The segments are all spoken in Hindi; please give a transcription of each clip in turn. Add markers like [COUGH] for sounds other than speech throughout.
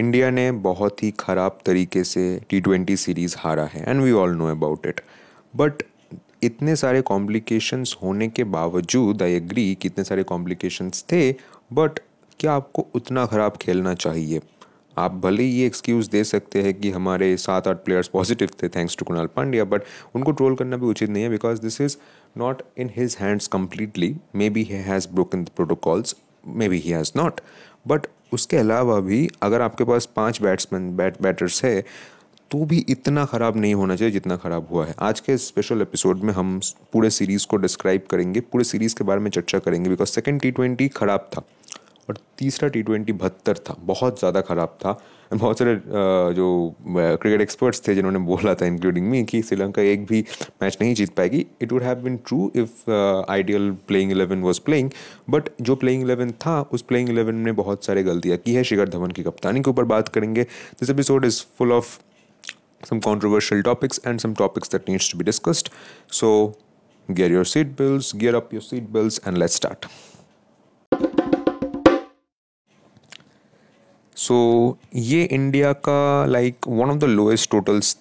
इंडिया ने बहुत ही ख़राब तरीके से टी ट्वेंटी सीरीज़ हारा है and we all know about it but इतने सारे कॉम्प्लिकेशंस होने के बावजूद आई एग्री कि इतने सारे कॉम्प्लिकेशंस थे बट क्या आपको उतना ख़राब खेलना चाहिए? आप भले ही ये एक्सक्यूज़ दे सकते हैं कि हमारे सात आठ प्लेयर्स पॉजिटिव थे thanks to Krunal Pandya but उनको ट्रोल करना भी उचित नहीं है because this is not in his hands completely maybe he has broken the protocols maybe he has not but उसके अलावा भी अगर आपके पास पाँच बैट्समैन, बैट, बैटर्स है तो भी इतना ख़राब नहीं होना चाहिए जितना ख़राब हुआ है। आज के स्पेशल एपिसोड में हम पूरे सीरीज़ को डिस्क्राइब करेंगे, पूरे सीरीज़ के बारे में चर्चा करेंगे बिकॉज़ सेकेंड टी ट्वेंटी ख़राब था। और तीसरा टी ट्वेंटी बहत्तर था, बहुत ज़्यादा ख़राब था। बहुत सारे जो क्रिकेट एक्सपर्ट्स थे जिन्होंने बोला था इंक्लूडिंग मी कि श्रीलंका एक भी मैच नहीं जीत पाएगी। It would have been true if ideal playing eleven was playing but जो प्लेइंग इलेवन था, उस प्लेइंग इलेवन ने बहुत सारे गलतियाँ की है शिखर धवन की कप्तानी के ऊपर बात करेंगे। This episode is full of some controversial topics and some topics that needs to be discussed. So gear your seat belts, gear up your seat belts and let's start. So so, ये इंडिया का like one of the lowest totals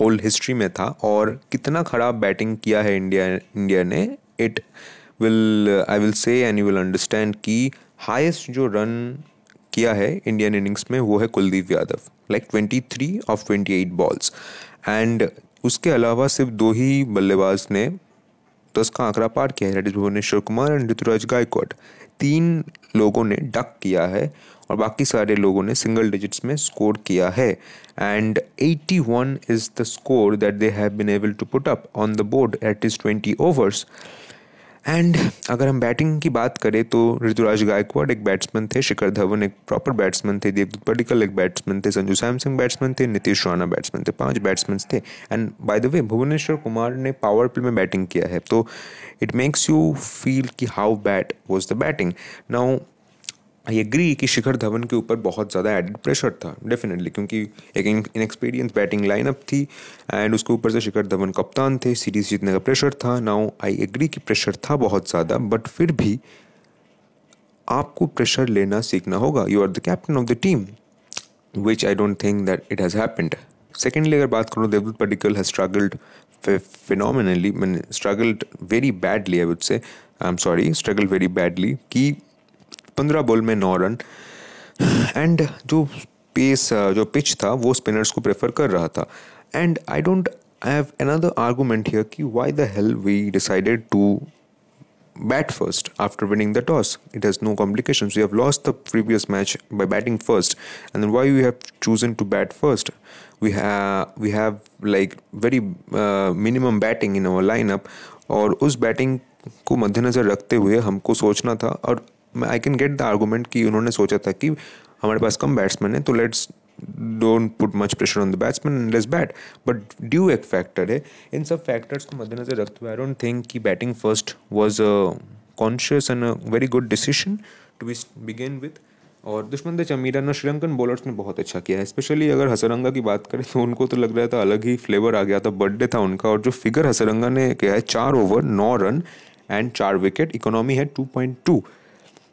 whole history में था और कितना ख़राब बैटिंग किया है इंडिया इंडिया ने it will I will say and you will understand कि हाईएस्ट जो रन किया है इंडियन इनिंग्स में वो है Kuldeep Yadav like twenty three of twenty eight balls and उसके अलावा सिर्फ़ दो ही बल्लेबाज ने दस का आंकड़ा पार किया है। भुवनेश्वर कुमार एंड ऋतुराज गायकवाड। तीन लोगों ने डक किया है और बाकी सारे लोगों ने सिंगल डिजिट्स में स्कोर किया है। And 81 is the score that they have been able to put up on the board at is 20 overs and अगर हम बैटिंग की बात करें तो ऋतुराज गायकवाड एक बैट्समैन थे, शिखर धवन एक प्रॉपर बैट्समैन थे देवदूत पडिकल एक बैट्समैन थे, संजू सैमसंग बैट्समैन थे, नीतीश राणा बैट्समैन थे, पाँच बैट्समैन थे। And by the way Bhuvneshwar Kumar ने पावर प्ले में बैटिंग किया है। तो इट मेक्स यू फील कि how bad was the batting now I agree कि शिखर धवन के ऊपर बहुत ज़्यादा एडिड प्रेशर था डेफिनेटली क्योंकि एक इनएक्सपीरियंस बैटिंग लाइनअप थी एंड उसके ऊपर से शिखर धवन कप्तान थे सीरीज़ जीतने का प्रेशर था। नाउ आई एग्री कि प्रेशर था बहुत ज़्यादा बट फिर भी आपको प्रेशर लेना सीखना होगा। You are the captain of the team which I don't think that it has happened secondly अगर बात करूँ Devdutt Padikkal has struggled phenomenally मैंने struggled very badly I would say I am sorry struggle very badly कि पंद्रह बॉल में नौ रन। एंड जो पेस जो पिच था, वो स्पिनर्स को प्रेफर कर रहा था। And I don't I have another argument here कि why the hell we decided to bat first after winning the toss it has no complication you have lost the previous match by batting first and then why you have chose to bat first we है we have like very minimum batting in our line up और उस बैटिंग को मद्देनज़र रखते हुए हमको सोचना था और I can get the argument कि उन्होंने सोचा था कि हमारे पास कम बैट्समैन है तो let's don't put much pressure on the batsman less bat but due एक फैक्टर है, इन सब फैक्टर्स को मद्देनजर रखते हुए आई डोंट थिंक कि batting first was a conscious and a very good decision to begin with और दुश्मन चमीरा, ना श्रीलंकन बॉलर्स ने बहुत अच्छा किया है। स्पेशली अगर हसरंगा की बात करें तो उनको तो लग रहा था अलग ही फ्लेवर आ गया था बर्थडे था उनका। और जो फिगर हसरंगा ने किया है, चार ओवर नौ रन एंड चार विकेट इकोनॉमी है टू पॉइंट टू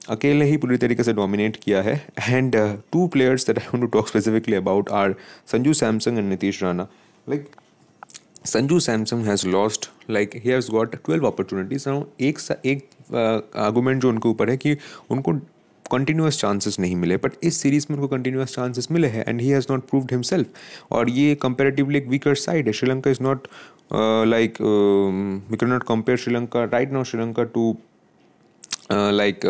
अकेले ही पूरी तरीके से डोमिनेट किया है। And two players that I want to talk specifically about are Sanju Samson and Nitish Rana like Sanju Samson has lost like he has got twelve opportunities एक एक आर्गूमेंट uh, जो उनके ऊपर है कि उनको कंटिन्यूस चांसेस नहीं मिले बट इस सीरीज़ में उनको कंटिन्यूस चांसेस मिले हैं and he has not proved himself और ये कंपेरेटिवली एक वीकर साइड है। Sri Lanka is not like we can not compare Sri Lanka right now Sri Lanka to Like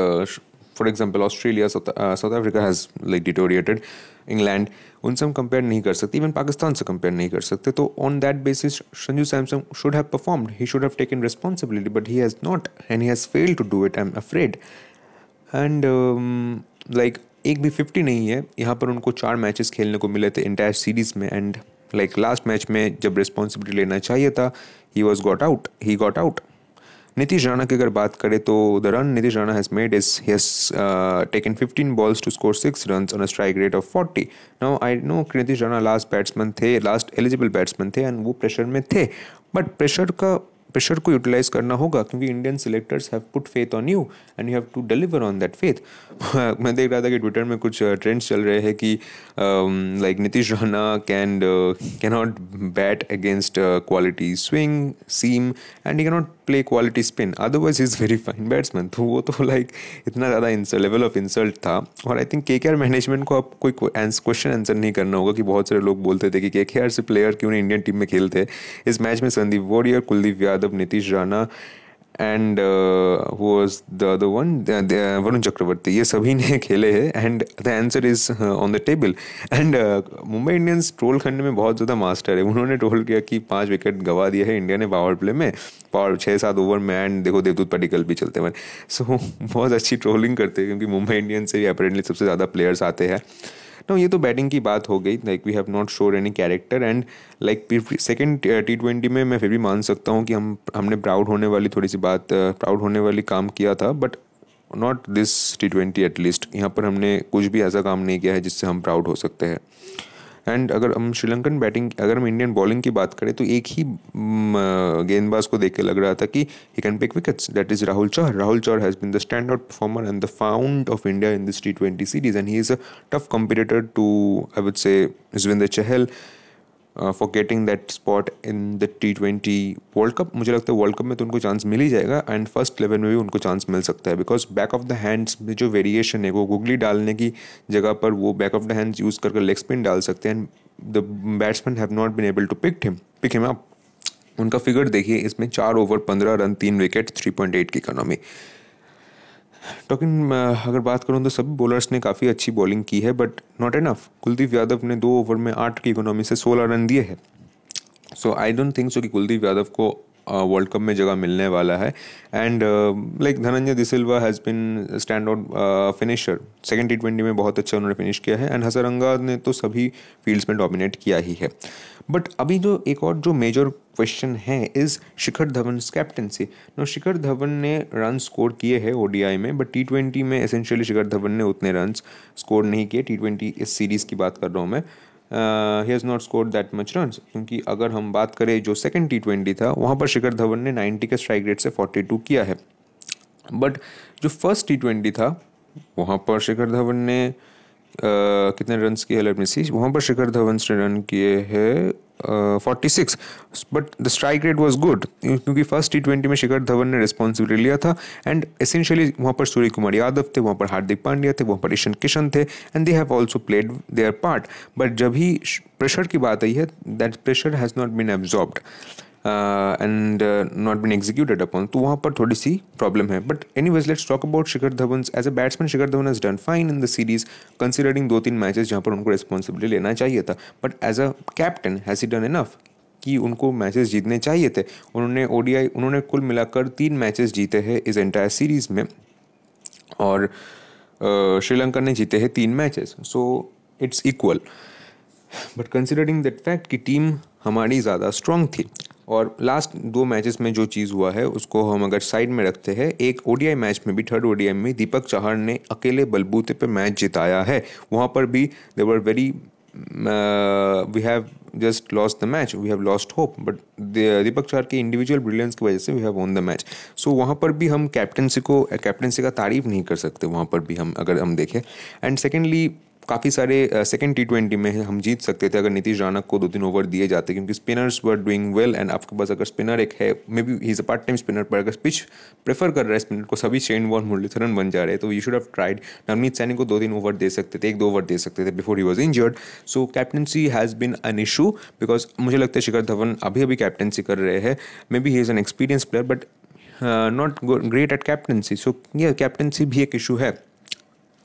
for example australia south, uh, south africa has like deteriorated. England उनसे हम कंपेयर नहीं कर सकते. इवन पाकिस्तान से कंपेयर नहीं कर सकते. तो on that basis Sanju Samson should have performed he should have taken responsibility but he has not and he has fail to do it I am afraid and like एक भी फिफ्टी नहीं है. यहाँ पर उनको चार मैचेस खेलने को मिले थे इंटायर सीरीज़ में. एंड लाइक लास्ट मैच में जब रिस्पॉन्सिबिलिटी लेना चाहिए था he was got out he got out Nitish Rana की अगर बात करें तो the run Nitish Rana has made is has taken 15 balls to score six run on a strike rate of 40 now I know कि नीतीश राणा लास्ट बैट्समैन थे लास्ट एलिजिबल बैट्समैन थे एंड वो प्रेशर में थे बट प्रेशर का प्रेशर को यूटिलाइज करना होगा, क्योंकि Indian selectors have put faith on you and you have to deliver on that faith मैं देख रहा था कि ट्विटर में कुछ ट्रेंड्स चल रहे हैं कि like Nitish Rana can can not bat against quality swing seam and you cannot play quality spin otherwise is very fine batsman तो वो तो लाइक इतना ज़्यादा लेवल ऑफ़ इंसल्ट था। और आई थिंक के के आर मैनेजमेंट को अब कोई क्वेश्चन आंसर नहीं करना होगा कि बहुत सारे लोग बोलते थे कि के के आर से प्लेयर क्यों नहीं इंडियन टीम में खेलते? इस मैच में Sandeep Warrier, Kuldeep Yadav Nitish Rana and was the other one Varun Chakravarthy ये सभी ने [LAUGHS] खेले हैं and the answer is on the table and Mumbai Indians troll करने में बहुत ज़्यादा मास्टर है। उन्होंने ट्रोल किया कि पाँच विकेट गवा दिया है इंडिया ने पावर प्ले में। पावर छः सात ओवर में एंड देखो देवदूत पटिकल भी चलते हैं। सो so, [LAUGHS] बहुत अच्छी ट्रोलिंग करते हैं क्योंकि मुंबई इंडियंस से भी अपेरेंटली सबसे ज़्यादा प्लेयर्स आते हैं। नो ये तो बैटिंग की बात हो गई like we have not shown any character and like second T twenty में मैं फिर भी मान सकता हूँ कि हम हमने प्राउड होने वाली थोड़ी सी बात प्राउड uh, होने वाली काम किया था but not this T twenty at least यहाँ पर हमने कुछ भी ऐसा काम नहीं किया है जिससे हम प्राउड हो सकते हैं। एंड अगर हम श्रीलंकन बैटिंग, अगर हम इंडियन बॉलिंग की बात करें तो एक ही गेंदबाज को देख के लग रहा था कि he can pick wickets that is Rahul Chahar Rahul Chahar has been the stand out performer and the find of India in this T twenty series and he is a tough competitor to I would say Yuzvendra Chahal for getting that spot in the T twenty World Cup मुझे लगता है वर्ल्ड कप में तो उनको चांस मिल ही जाएगा एंड फ़र्स्ट इलेवन में भी उनको चांस मिल सकता है because back of the hands में जो वेरिएशन है, वो गुगली डालने की जगह पर वो back of the hands use करके लेग स्पिन डाल सकते हैं and the batsman have not been able to pick him pick him आप उनका फिगर देखिए, इसमें चार ओवर पंद्रह रन, तीन विकेट थ्री पॉइंट एट की इकोनॉमी टॉकिंग अगर बात करूँ तो सभी बॉलर्स ने काफ़ी अच्छी बॉलिंग की है but not enough Kuldeep Yadav ने दो ओवर में आठ की इकोनॉमी से सोलह रन दिए हैं। सो आई डोंट थिंक सो कि कुलदीप यादव को वर्ल्ड कप में जगह मिलने वाला है। And like Dhananjaya de Silva has been stand out finisher second T twenty में बहुत अच्छा उन्होंने फिनिश किया है। एंड हसरंगा ने तो सभी फील्ड्स में डोमिनेट किया ही है। बट अभी जो एक और जो मेजर क्वेश्चन है is Shikhar Dhawan captaincy no Shikhar Dhawan ने रन स्कोर किए हैं ओडीआई में बट टी ट्वेंटी में एसेंशियली शिखर धवन ने उतने रन स्कोर नहीं किए. टी ट्वेंटी इस सीरीज़ की बात कर रहा हूँ मैं. He has not score that much run क्योंकि अगर हम बात करें जो सेकेंड टी ट्वेंटी था, वहाँ पर शिखर धवन ने नाइन्टी के स्ट्राइक रेट से फोर्टी टू किया है. बट जो फ़र्स्ट टी ट्वेंटी था, वहाँ पर शिखर धवन ने कितने रन किए लेट मी सी वहाँ पर शिखर धवन ने रन किए हैं forty six but the strike rate was good क्योंकि फ़र्स्ट टी ट्वेंटी में शिखर धवन ने रिस्पॉन्सिबिलिटी लिया था एंड एसेंशियली वहाँ पर सूर्य कुमार यादव थे, वहाँ पर हार्दिक पांड्या थे, वहाँ पर ईशन किशन थे and they have also played their part but जब ही प्रेशर की बात आई है that pressure has not been absorbed and not been executed upon तो वहाँ पर थोड़ी सी प्रॉब्लम है. But anyways let's talk about Shikhar Dhawan as a batsman Shikhar Dhawan has done fine in the series considering दो तीन मैचेस जहाँ पर उनको रिस्पॉन्सिबिलिटी लेना चाहिए था. But as a captain has he done enough कि उनको मैचेस जीतने चाहिए थे? उन्होंने ओडीआई उन्होंने कुल मिलाकर तीन मैचेस जीते हैं इस एंटायर सीरीज़ में. और श्रीलंका ने जीते हैं तीन matches so it's equal but considering that fact कि टीम हमारी ज़्यादा स्ट्रांग थी और लास्ट दो मैचेस में जो चीज़ हुआ है, उसको हम अगर साइड में रखते हैं, एक ओडीआई मैच में भी थर्ड ओडीआई में दीपक चाहर ने अकेले बलबूते पे मैच जिताया है। वहाँ पर भी they were very we have just lost the match we have lost hope but Deepak Chahar के इंडिविजुअल ब्रिलियंस की वजह से we have won the match so वहाँ पर भी हम कैप्टनसी को कैप्टनसी का तारीफ़ नहीं कर सकते, वहाँ पर भी हम, अगर हम देखें। एंड सेकेंडली काफ़ी सारे सेकेंड टी ट्वेंटी में हम जीत सकते थे अगर नीतीश राणा को दो तीन ओवर दिए जाते, क्योंकि spinners were doing well and आपके पास अगर स्पिनर एक है maybe he is a part time spinner पर अगर पिच प्रेफर कर रहा है स्पिनर को, सभी शेन वॉन मुरलीधरन बन जा रहे हैं तो you should have tried Navneet Saini को दो तीन ओवर दे सकते थे, एक दो ओवर दे सकते थे before he was injured so captaincy has been an issue because मुझे लगता है शिखर धवन अभी अभी कैप्टनसी कर रहे हैं. Maybe he is an experience player but not great at captaincy so यह कैप्टनसी भी एक इशू है.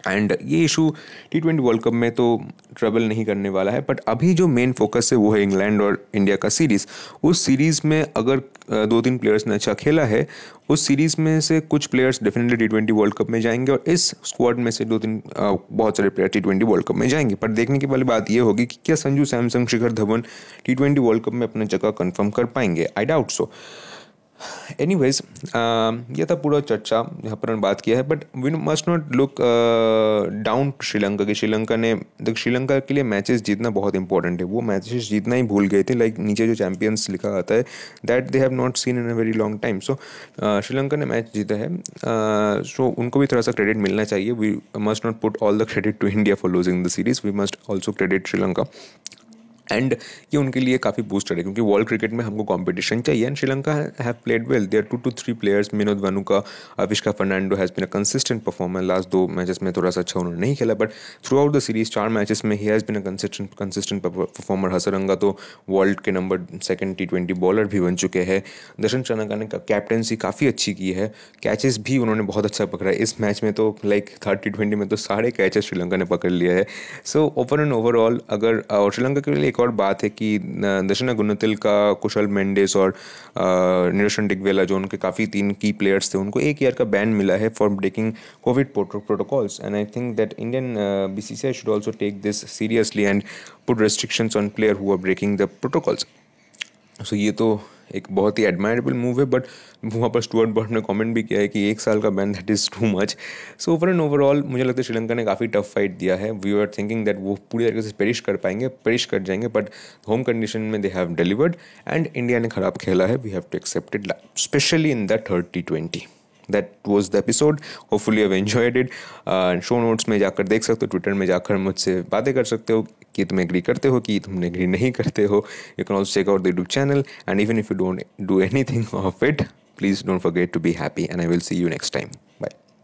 एंड ये issue T twenty world cup में तो ट्रबल नहीं करने वाला है बट अभी जो मेन फोकस है वो है इंग्लैंड और इंडिया का सीरीज़ उस सीरीज़ में अगर दो तीन प्लेयर्स ने अच्छा खेला है, उस सीरीज़ में से कुछ players definitely T twenty world cup में जाएँगे और इस स्क्वाड में से दो तीन बहुत सारे player T twenty world cup में जाएँगे। पर देखने की वाली बात यह होगी कि क्या Sanju Samson Shikhar Dhawan T twenty world cup में अपना जगह कन्फर्म कर पाएँगे? I doubt so anyways यह था पूरा चर्चा यहाँ पर हमने बात किया है but we must not look down Sri Lanka की श्रीलंका ने देख श्रीलंका के लिए मैचेस जीतना बहुत इंपॉर्टेंट है। वो मैचेस जीतना ही भूल गए थे लाइक like, नीचे जो चैंपियंस लिखा आता है that they have not seen in a very long time so Sri Lanka ने मैच जीता है सो uh, so, उनको भी थोड़ा सा क्रेडिट मिलना चाहिए। We must not put all the credit to India for losing the series we must also credit Sri Lanka and ये उनके लिए काफ़ी बूस्टर है, क्योंकि वर्ल्ड क्रिकेट में हमको कंपटीशन चाहिए। And Sri Lanka have played well there two two three players Minod Bhanuka Avishka Fernando has been a consistent performer last दो मैचेस में थोड़ा सा अच्छा उन्होंने नहीं खेला but throughout the series चार मैचेस में he has been a consistent consistent performer Hasaranga तो वर्ल्ड के number second T twenty bowler भी बन चुके हैं। दर्शन चनाका ने कैप्टनसी काफ़ी अच्छी की है। कैचेस भी उन्होंने बहुत अच्छा पकड़ा। है इस मैच में तो लाइक थर्ड टी ट्वेंटी में तो सारे कैचेस श्रीलंका ने पकड़ लिया है। सो ओवर एंड ओवरऑल अगर श्रीलंका के लिए एक और बात है कि दशना गुनतिल का कुशल मेंडेस और निरोशन डिगवेला जो उनके काफ़ी तीन की प्लेयर्स थे, उनको एक ईयर का बैन मिला है for breaking Covid protocols and I think that Indian B C C I should also take this seriously and put restrictions on player हुआ ब्रेकिंग द प्रोटोकॉल्स सो ये तो एक बहुत ही एडमायरेबल मूव है बट वहाँ पर स्टूअर्ट बर्ड ने कमेंट भी किया है कि एक साल का ban that is too much so over and overall मुझे लगता है श्रीलंका ने काफ़ी टफ फाइट दिया है. वी आर थिंकिंग दैट वो पूरी तरीके से पेरिश कर पाएँगे पेरिश कर जाएँगे बट होम कंडीशन में they have delivered and India ने खराब खेला है. We have to accepted specially in the third T twenty that was the episode hopefully अब एन्जॉयड इट शो नोट्स में जाकर देख सकते हो ट्विटर में जाकर मुझसे बातें कर सकते हो कि तुम एग्री करते हो कि तुमने एग्री नहीं करते हो। You can also check out the YouTube channel and even if you don't do anything of it please don't forget to be happy and I will see you next time.